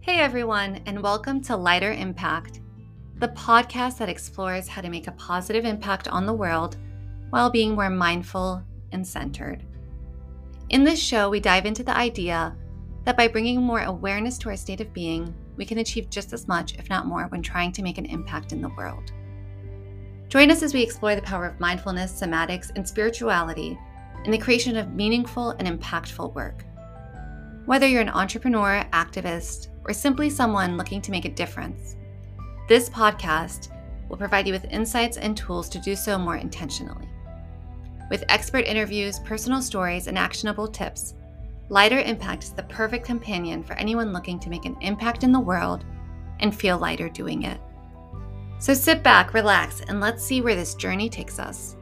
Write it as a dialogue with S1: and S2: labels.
S1: Hey everyone, and welcome to Lighter Impact, the podcast that explores how to make a positive impact on the world while being more mindful and centered. In this show, we dive into the idea that by bringing more awareness to our state of being, we can achieve just as much, if not more, when trying to make an impact in the world. Join us as we explore the power of mindfulness, somatics, and spirituality in the creation of meaningful and impactful work. Whether you're an entrepreneur, activist, or simply someone looking to make a difference, this podcast will provide you with insights and tools to do so more intentionally. With expert interviews, personal stories, and actionable tips, Lighter Impact is the perfect companion for anyone looking to make an impact in the world and feel lighter doing it. So sit back, relax, and let's see where this journey takes us.